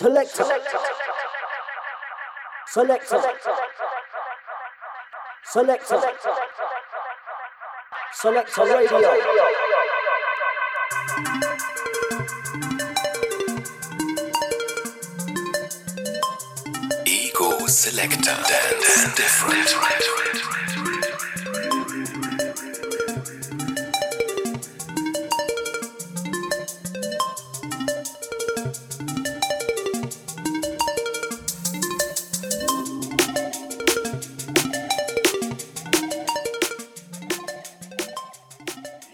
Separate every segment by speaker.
Speaker 1: Selector. Selector. Selector. Selector Radio.
Speaker 2: Ego Selector. Dance different.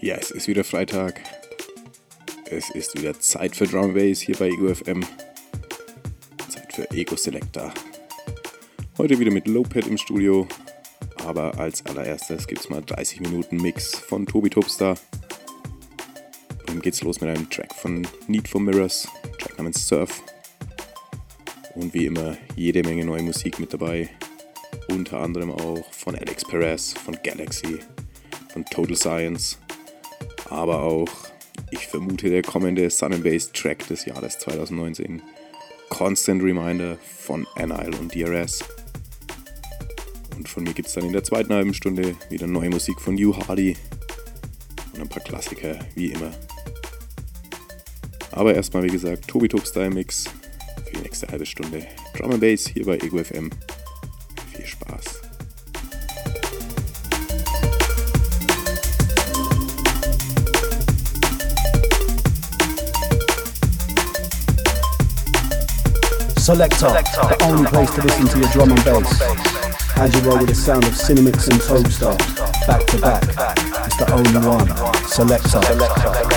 Speaker 3: Ja, es ist wieder Freitag. Es ist wieder Zeit für Drum Bass hier bei Ego FM. Zeit für Ego Selector. Heute wieder mit Lowpad im Studio. Aber als allererstes gibt es mal 30 Minuten Mix von Tobi Topstar. Dann geht's los mit einem Track von Need for Mirrors, Track namens Surf. Und wie immer jede Menge neue Musik mit dabei. Unter anderem auch von Alex Perez, von Galaxy, von Total Science aber auch, ich vermute, der kommende Sun Bass Track des Jahres 2019. Constant Reminder von Anile und DRS. Und von mir gibt es dann in der zweiten halben Stunde wieder neue Musik von Hugh Hardy und ein paar Klassiker, wie immer. Aber erstmal, wie gesagt, Tobi Top Style Mix für die nächste halbe Stunde. Drum and Bass hier bei Ego FM.
Speaker 1: Selector, the only place to listen to your drum and bass. As you roll with the sound of Cinemix and Toadstar, back to back. It's the only one. Selector.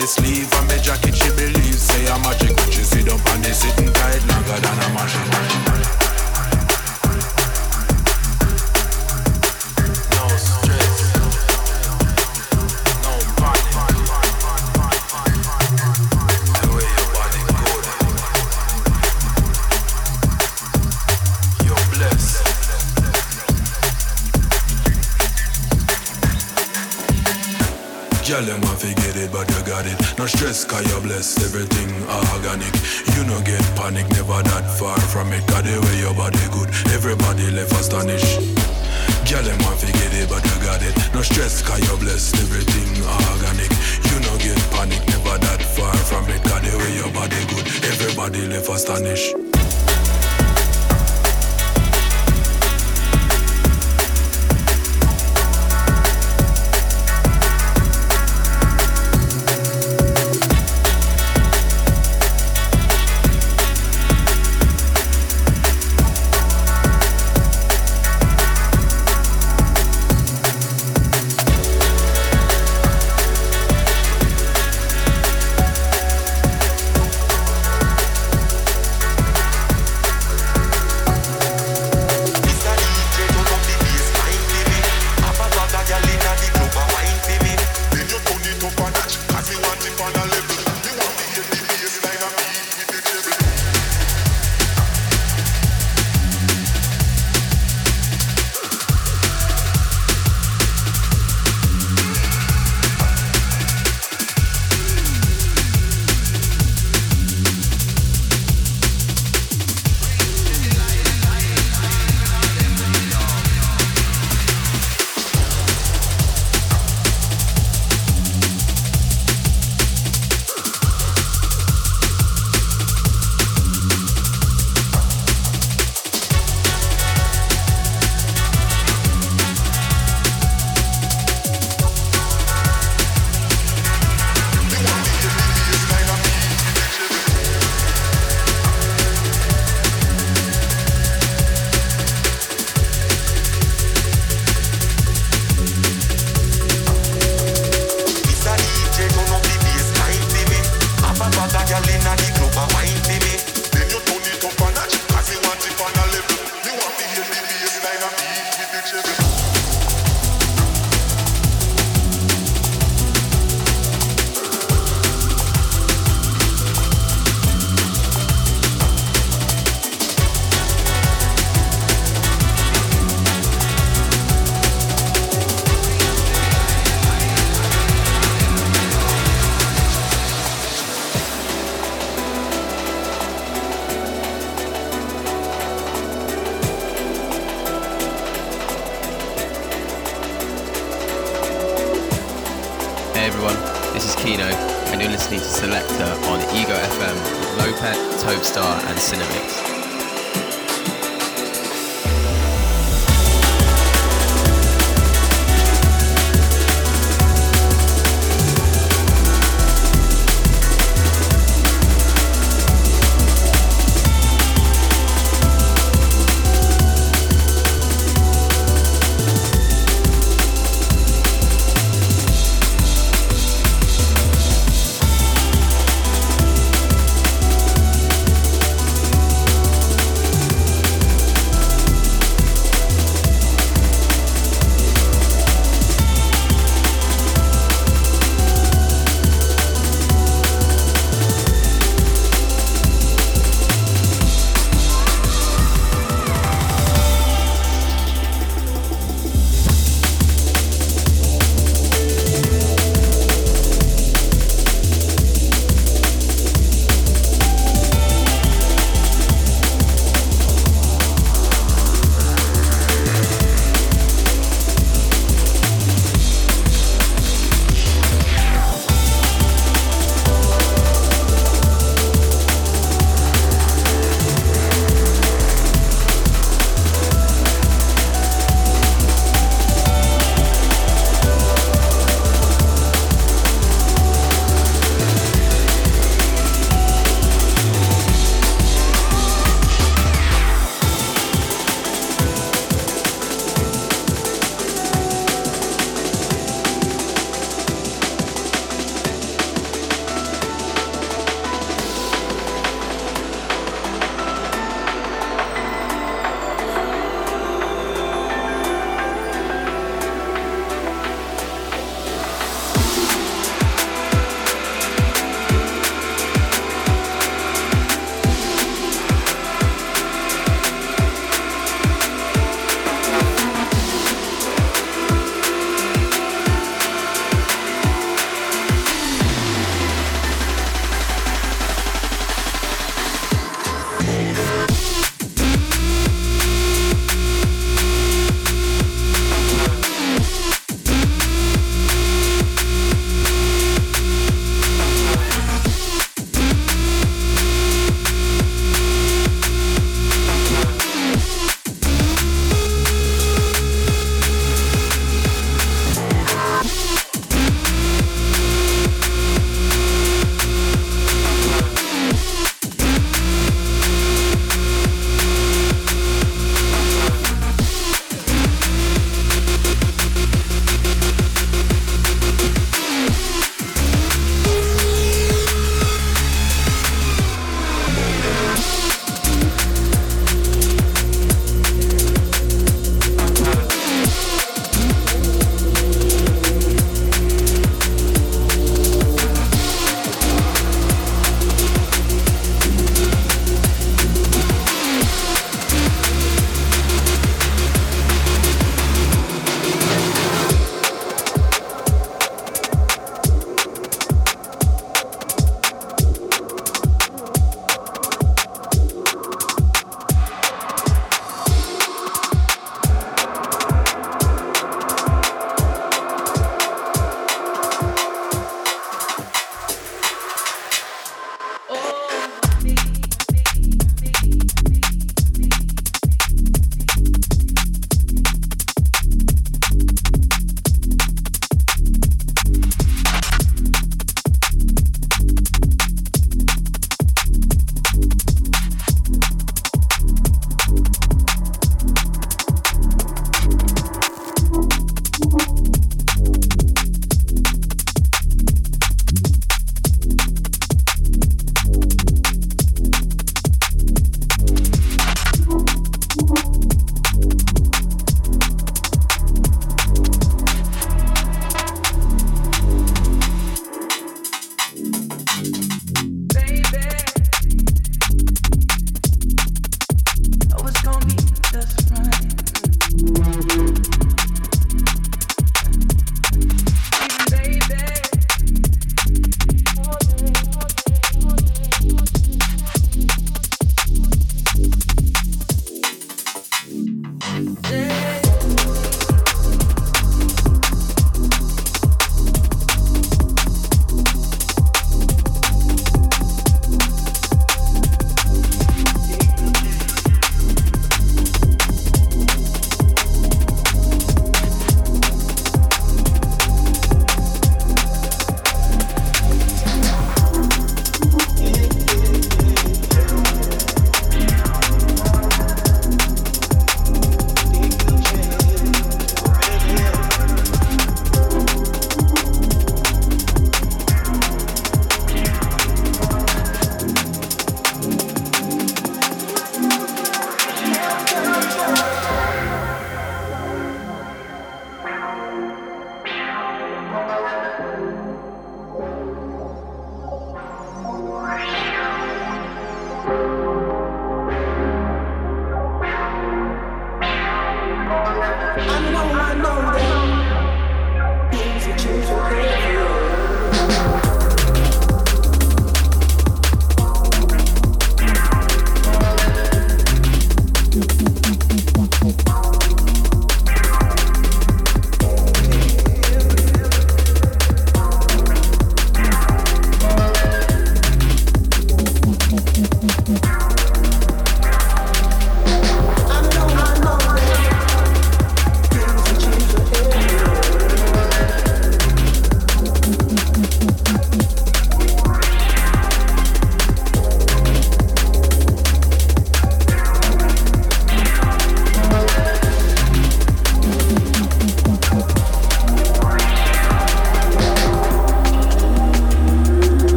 Speaker 4: The sleeve and me jacket. She believes say I'm magic when she sit up and they sitting tight longer than a machine. Girl, them want to get it, but you got it. No stress, cause you're blessed, everything organic. You no get panic, never that far from it. Got the way your body good, everybody left astonished. Girl, them want to get it, but you got it. No stress, cause you're blessed, everything organic. You no get panic, never that far from it. Got the way your body good, everybody left astonished.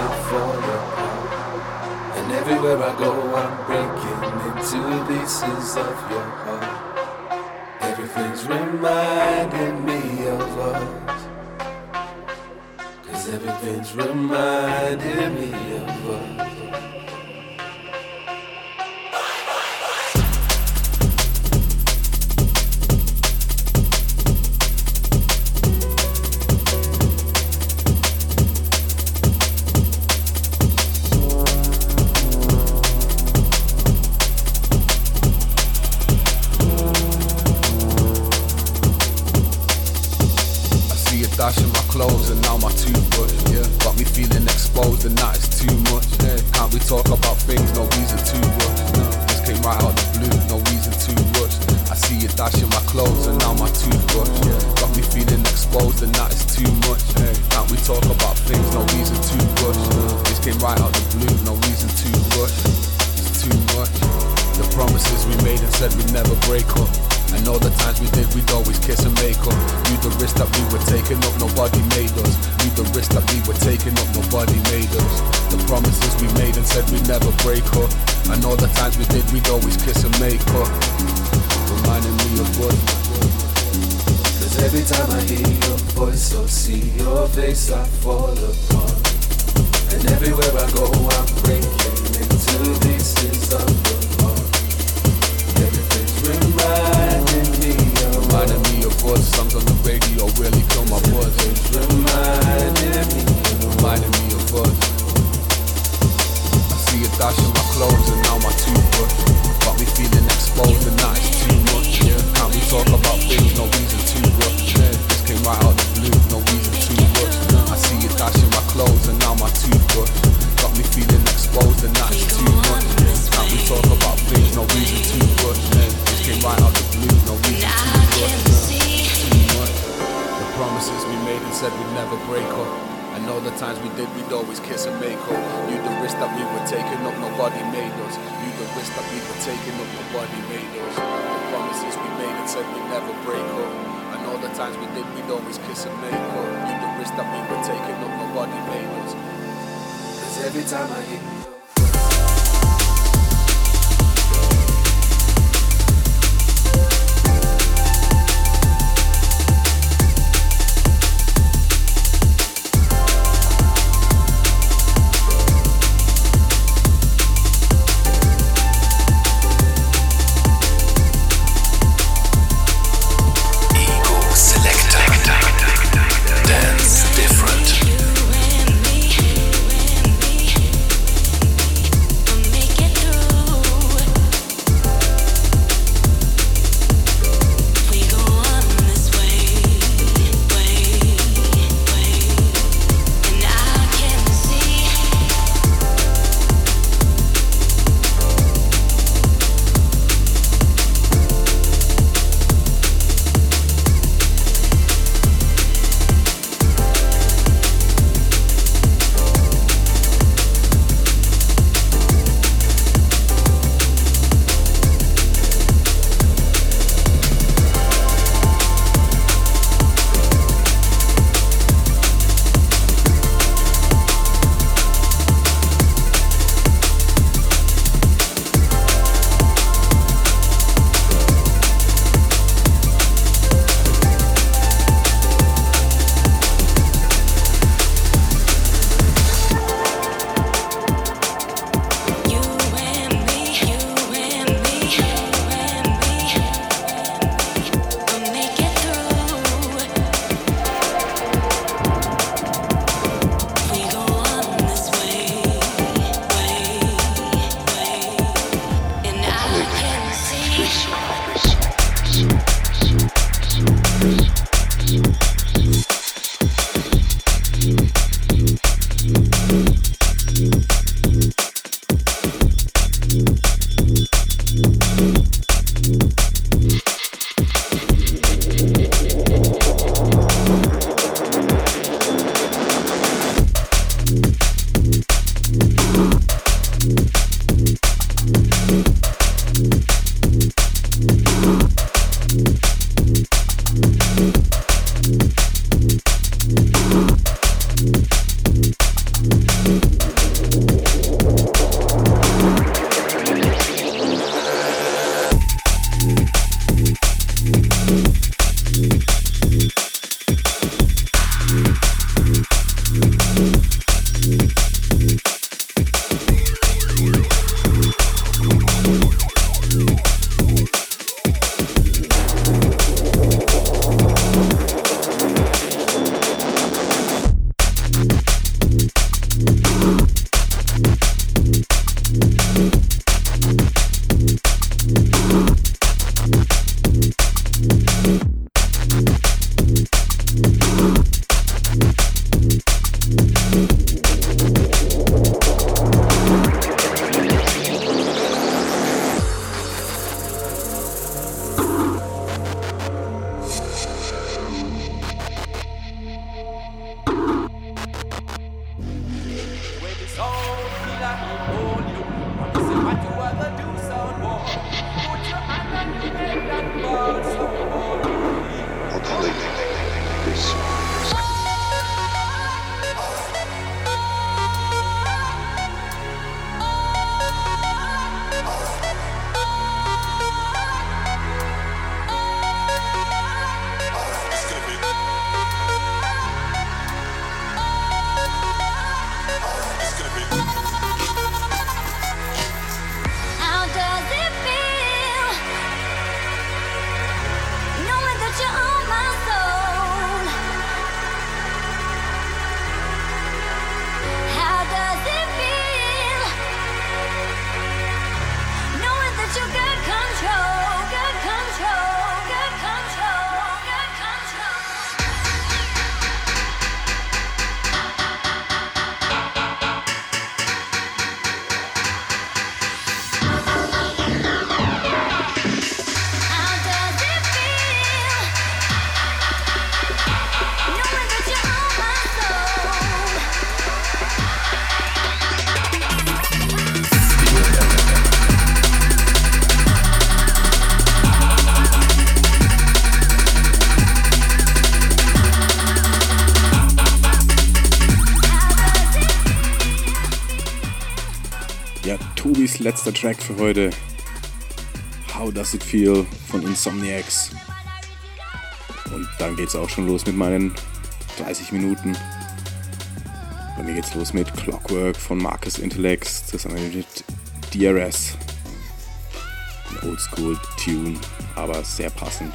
Speaker 5: for. And everywhere I go, I'm breaking into pieces of your heart. Everything's reminding me of us. Cause everything's reminding me of us.
Speaker 3: Bass, letzter Track für heute. How Does It Feel von Insomniacs. Und dann geht's auch schon los mit meinen 30 Minuten. Bei mir geht's los mit Clockwork von Marcus Intellects zusammen mit DRS. Ein Oldschool Tune, aber sehr passend.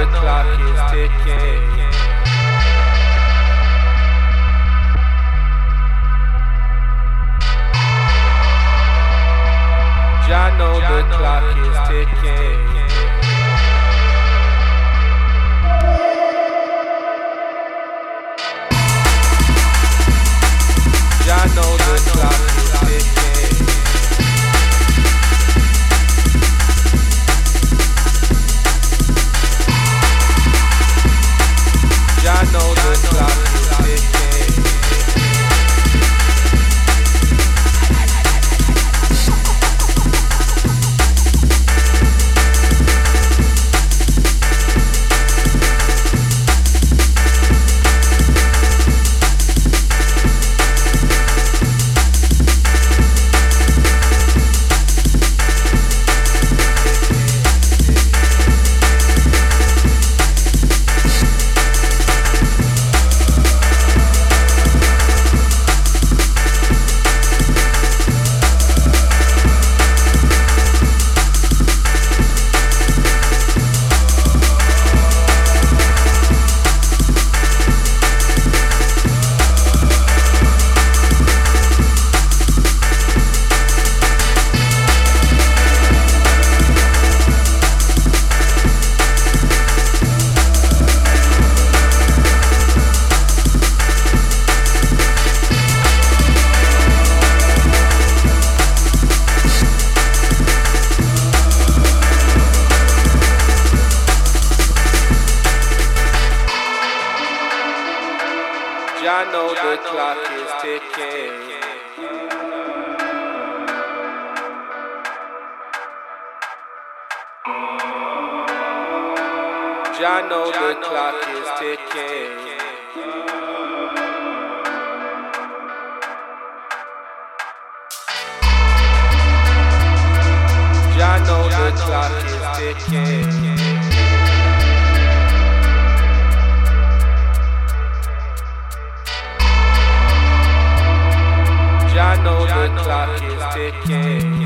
Speaker 6: the clock is ticking. I know the clock is ticking. I know the clock. non-stop Y'all know the clock is ticking. Y'all know the clock is ticking. I know the clock is ticking. Jah know the clock is ticking.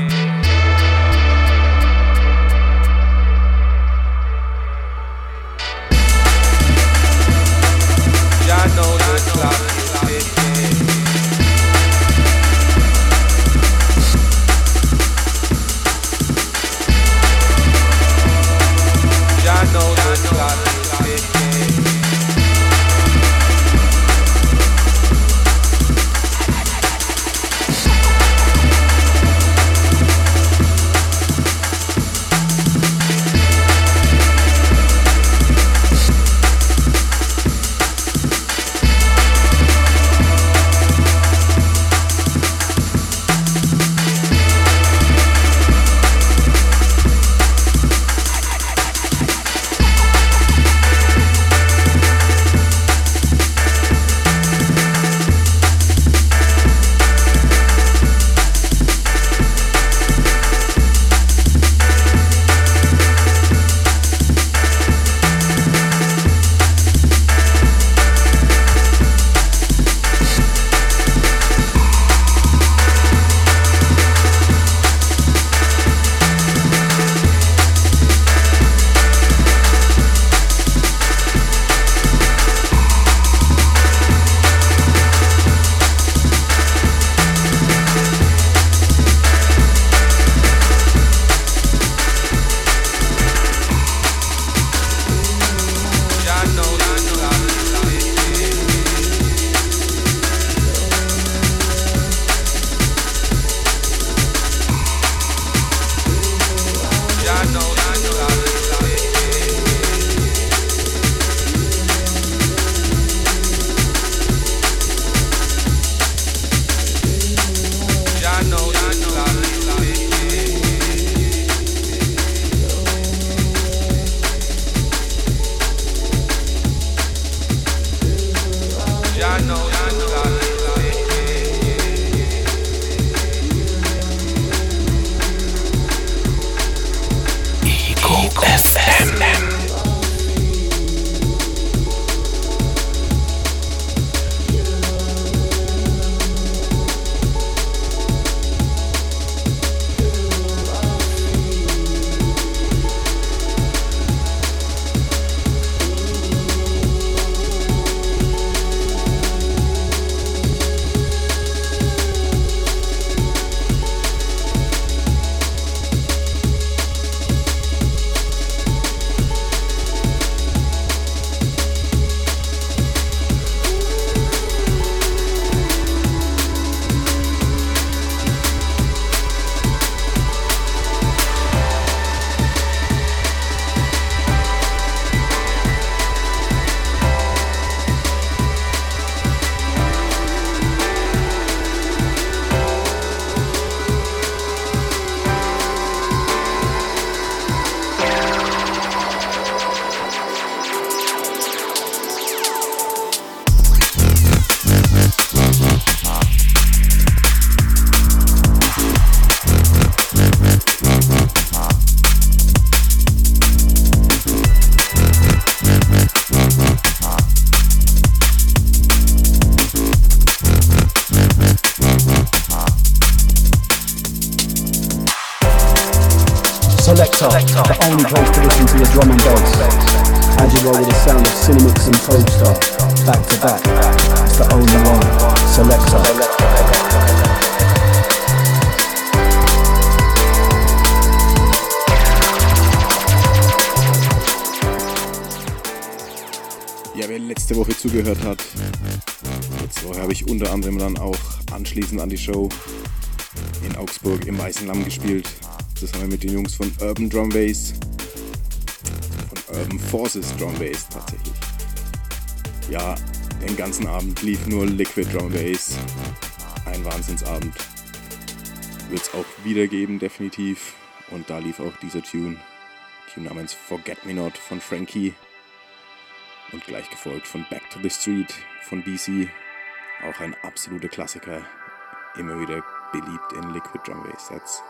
Speaker 3: Weißen Lamm gespielt, zusammen mit den Jungs von Urban Drum Bass, von Urban Forces Drum Bass tatsächlich. Ja, den ganzen Abend lief nur Liquid Drum Bass, ein Wahnsinnsabend. Wird es auch wieder geben, definitiv. Und da lief auch dieser Tune, Tune namens Forget Me Not von Frankie und gleich gefolgt von Back to the Street von BC, auch ein absoluter Klassiker, immer wieder beliebt in Liquid Drum Bass Sets.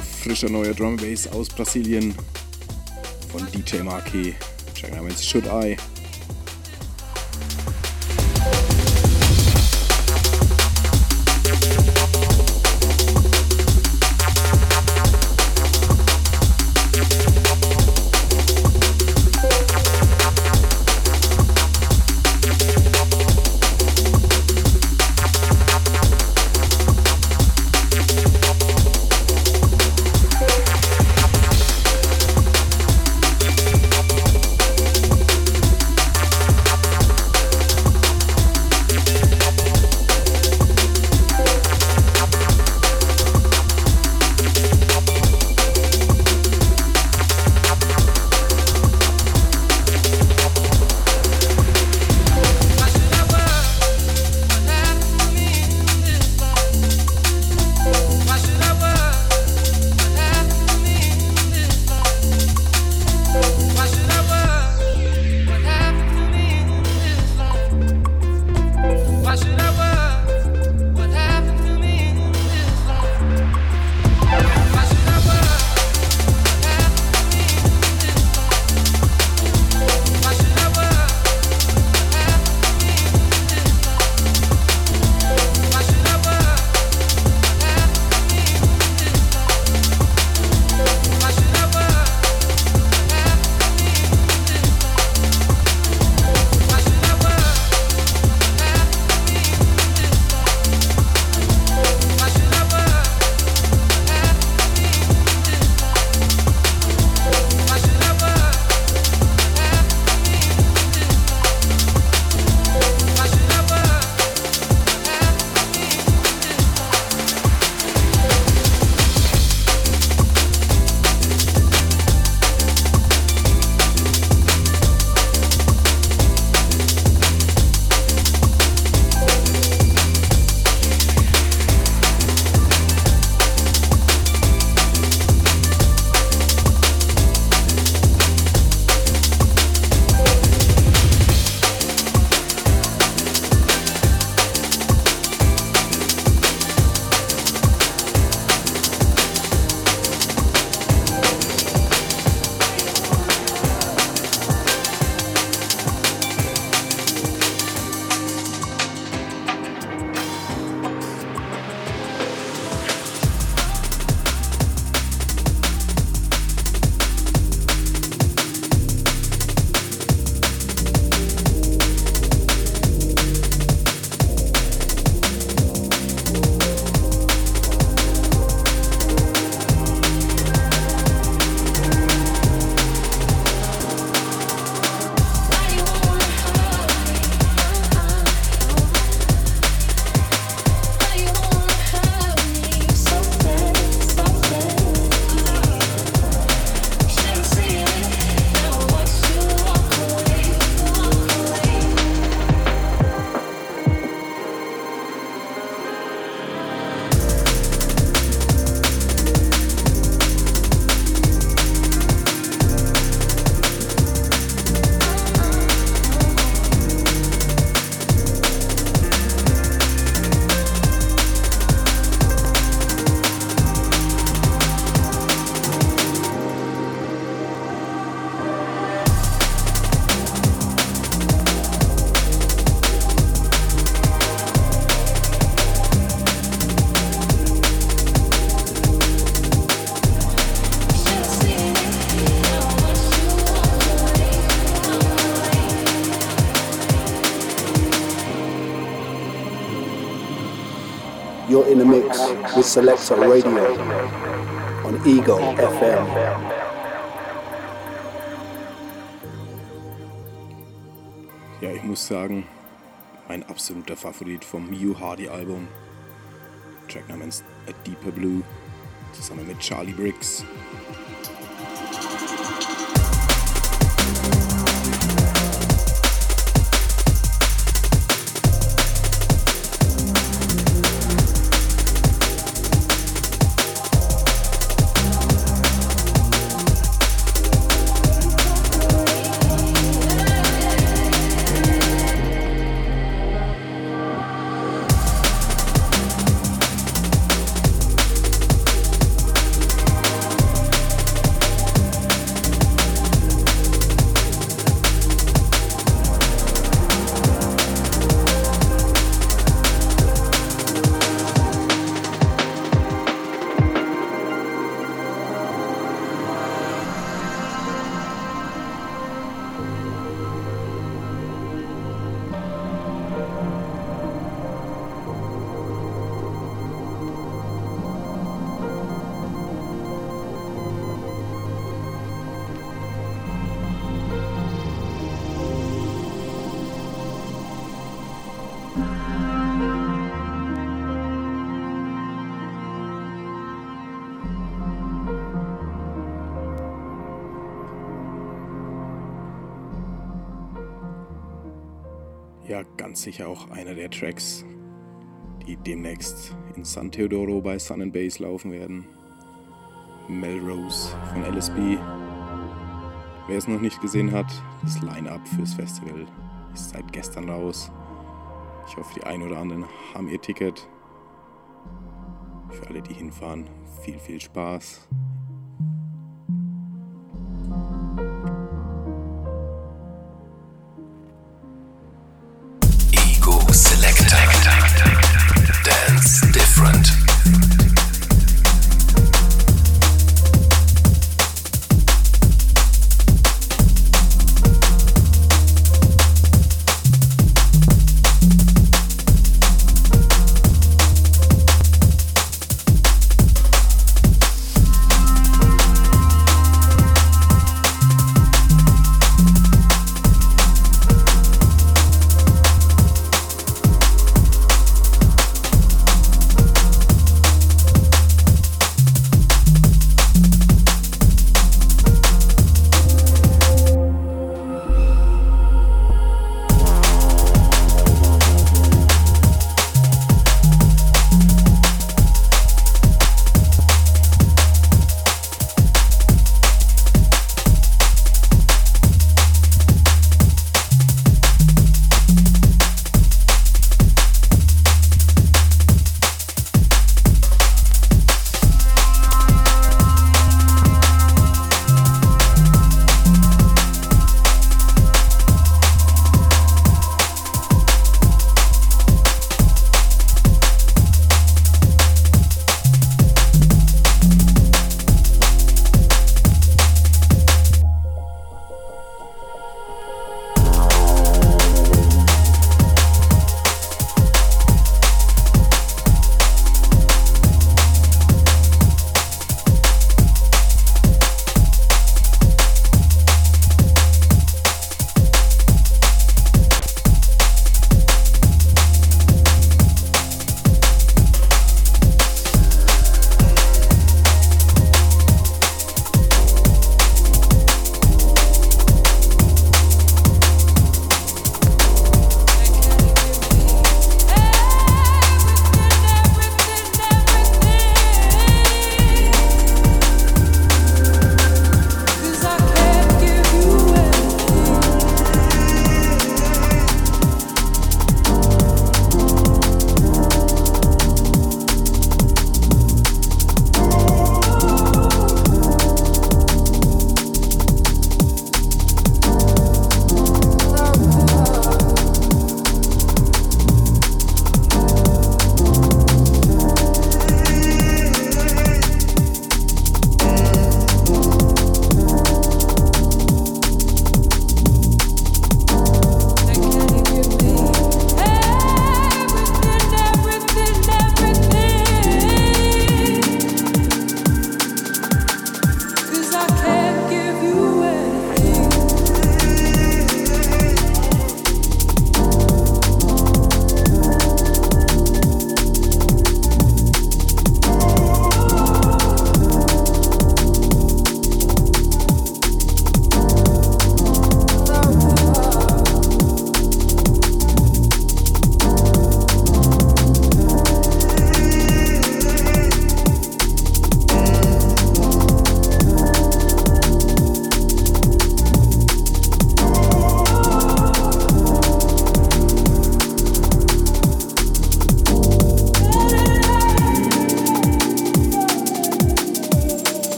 Speaker 3: Frischer neuer Drum Bass aus Brasilien von DJ Marquis. Track namens Should I.
Speaker 1: Selector Radio on Ego FM.
Speaker 3: Ja, ich muss sagen, mein absoluter Favorit vom Mew Hardy Album. Track namens A Deeper Blue, zusammen mit Charlie Briggs. Ja ganz sicher auch einer der Tracks, die demnächst in San Teodoro bei Sun and Bass laufen werden. Melrose von LSB. Wer es noch nicht gesehen hat, das Line-Up fürs Festival ist seit gestern raus. Ich hoffe, die einen oder anderen haben ihr Ticket. Für alle, die hinfahren, viel, viel Spaß.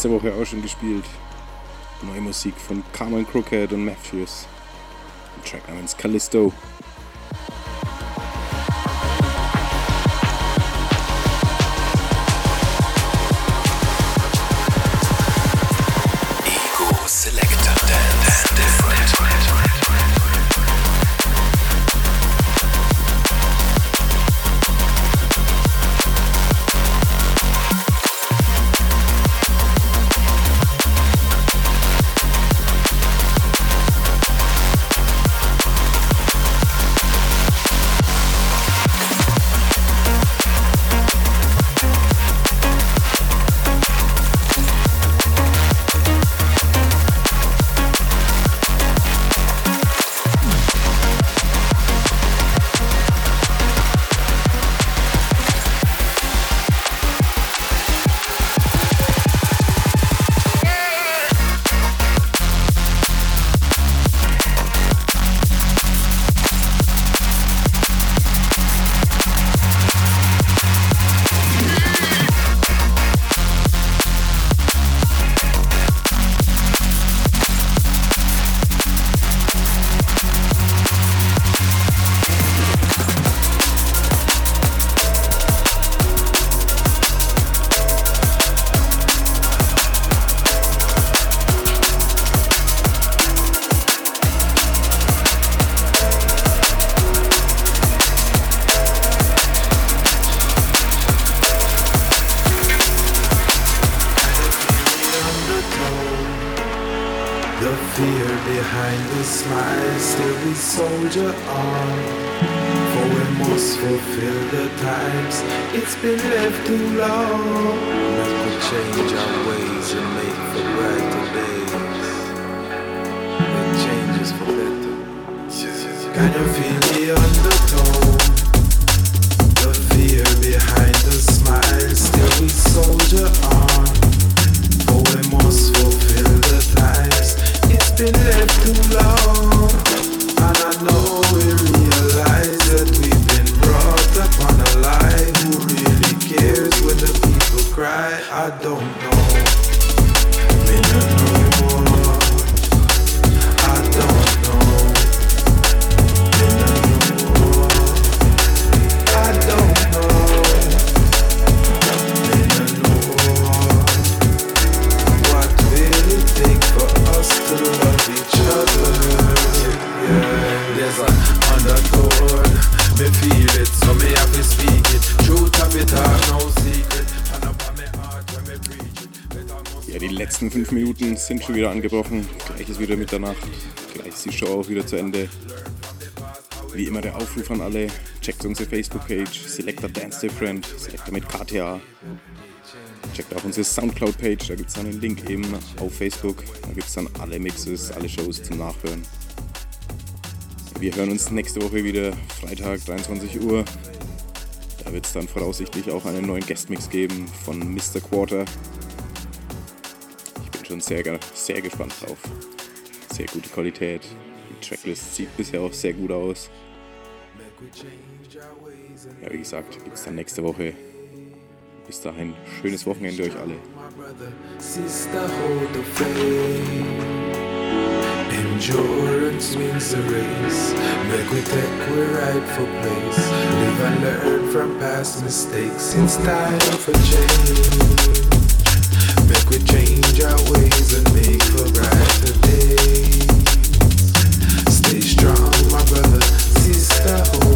Speaker 3: Letzte Woche auch schon gespielt. Neue Musik von Carmen Crooked und Matthews. Ein Track namens Callisto.
Speaker 5: Behind the smile, still we soldier on. For we must fulfill the times. It's been left too long. Let we change our ways and make for brighter days. Make changes for better. Can you feel the undertone. The fear behind the smile, still we soldier on. For we must fulfill the times. It's been left.
Speaker 3: Sind schon wieder angebrochen. Gleich ist wieder Mitternacht. Gleich ist die Show auch wieder zu Ende. Wie immer der Aufruf an alle. Checkt unsere Facebook-Page. Selector Dance Different. Selector mit KTA. Checkt auch unsere Soundcloud-Page. Da gibt es einen Link eben auf Facebook. Da gibt es dann alle Mixes, alle Shows zum Nachhören. Wir hören uns nächste Woche wieder. Freitag, 23 Uhr. Da wird es dann voraussichtlich auch einen neuen Guestmix geben von Mr. Quarter schon sehr, sehr gespannt drauf. Sehr gute Qualität. Die Tracklist sieht bisher auch sehr gut aus.
Speaker 5: Ja, wie gesagt, gibt es dann nächste
Speaker 3: Woche. Bis dahin, schönes Wochenende euch alle.
Speaker 5: Endurance wins the race. Make we take we rightful place. Live and learn from past mistakes. It's time for change. Stay strong, my brother, sister,